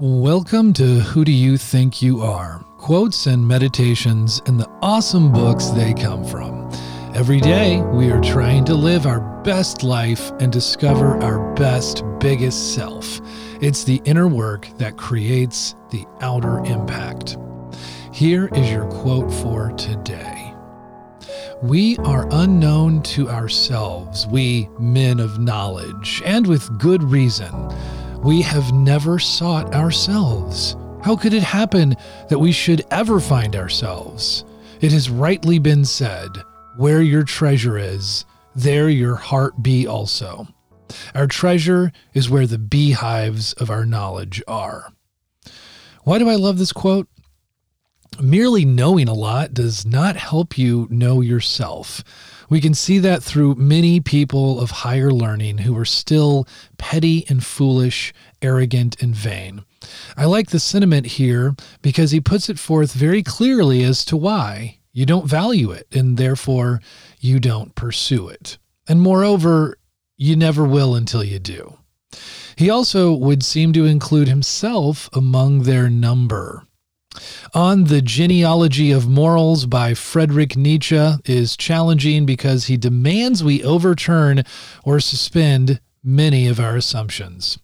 Welcome to Who Do You Think You Are? Quotes and meditations and the awesome books they come from. Every day, we are trying to live our best life and discover our best, biggest self. It's the inner work that creates the outer impact. Here is your quote for today. We are unknown to ourselves, we men of knowledge, and with good reason. We have never sought ourselves. How could it happen that we should ever find ourselves? It has rightly been said, Where your treasure is, there your heart be also. Our treasure is where the beehives of our knowledge are. Why do I love this quote? Merely knowing a lot does not help you know yourself. We can see that through many people of higher learning who are still petty and foolish, arrogant and vain. I like the sentiment here because he puts it forth very clearly as to why you don't value it and therefore you don't pursue it. And moreover, you never will until you do. He also would seem to include himself among their number. On the Genealogy of Morals by Friedrich Nietzsche is challenging because he demands we overturn or suspend many of our assumptions.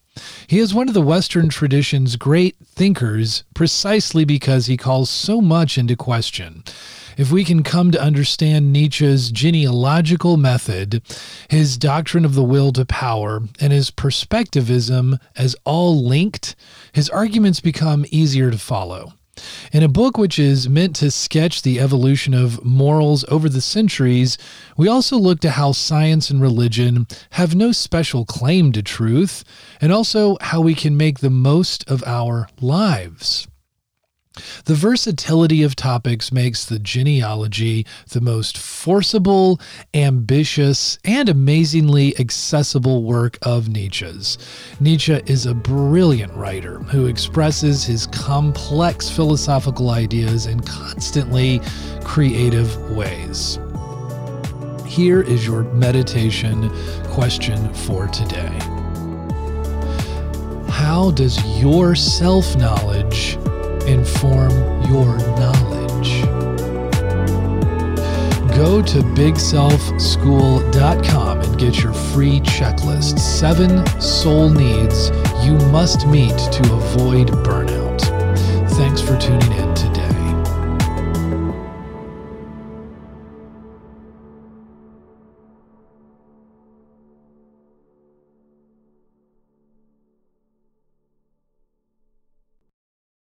He is one of the Western tradition's great thinkers precisely because he calls so much into question. If we can come to understand Nietzsche's genealogical method, his doctrine of the will to power, and his perspectivism as all linked, his arguments become easier to follow. In a book which is meant to sketch the evolution of morals over the centuries, we also look to how science and religion have no special claim to truth, and also how we can make the most of our lives. The versatility of topics makes the genealogy the most forcible, ambitious, and amazingly accessible work of Nietzsche's. Nietzsche is a brilliant writer who expresses his complex philosophical ideas in constantly creative ways. Here is your meditation question for today. How does your self knowledge inform your knowledge. Go to bigselfschool.com and get your free checklist seven soul needs you must meet to avoid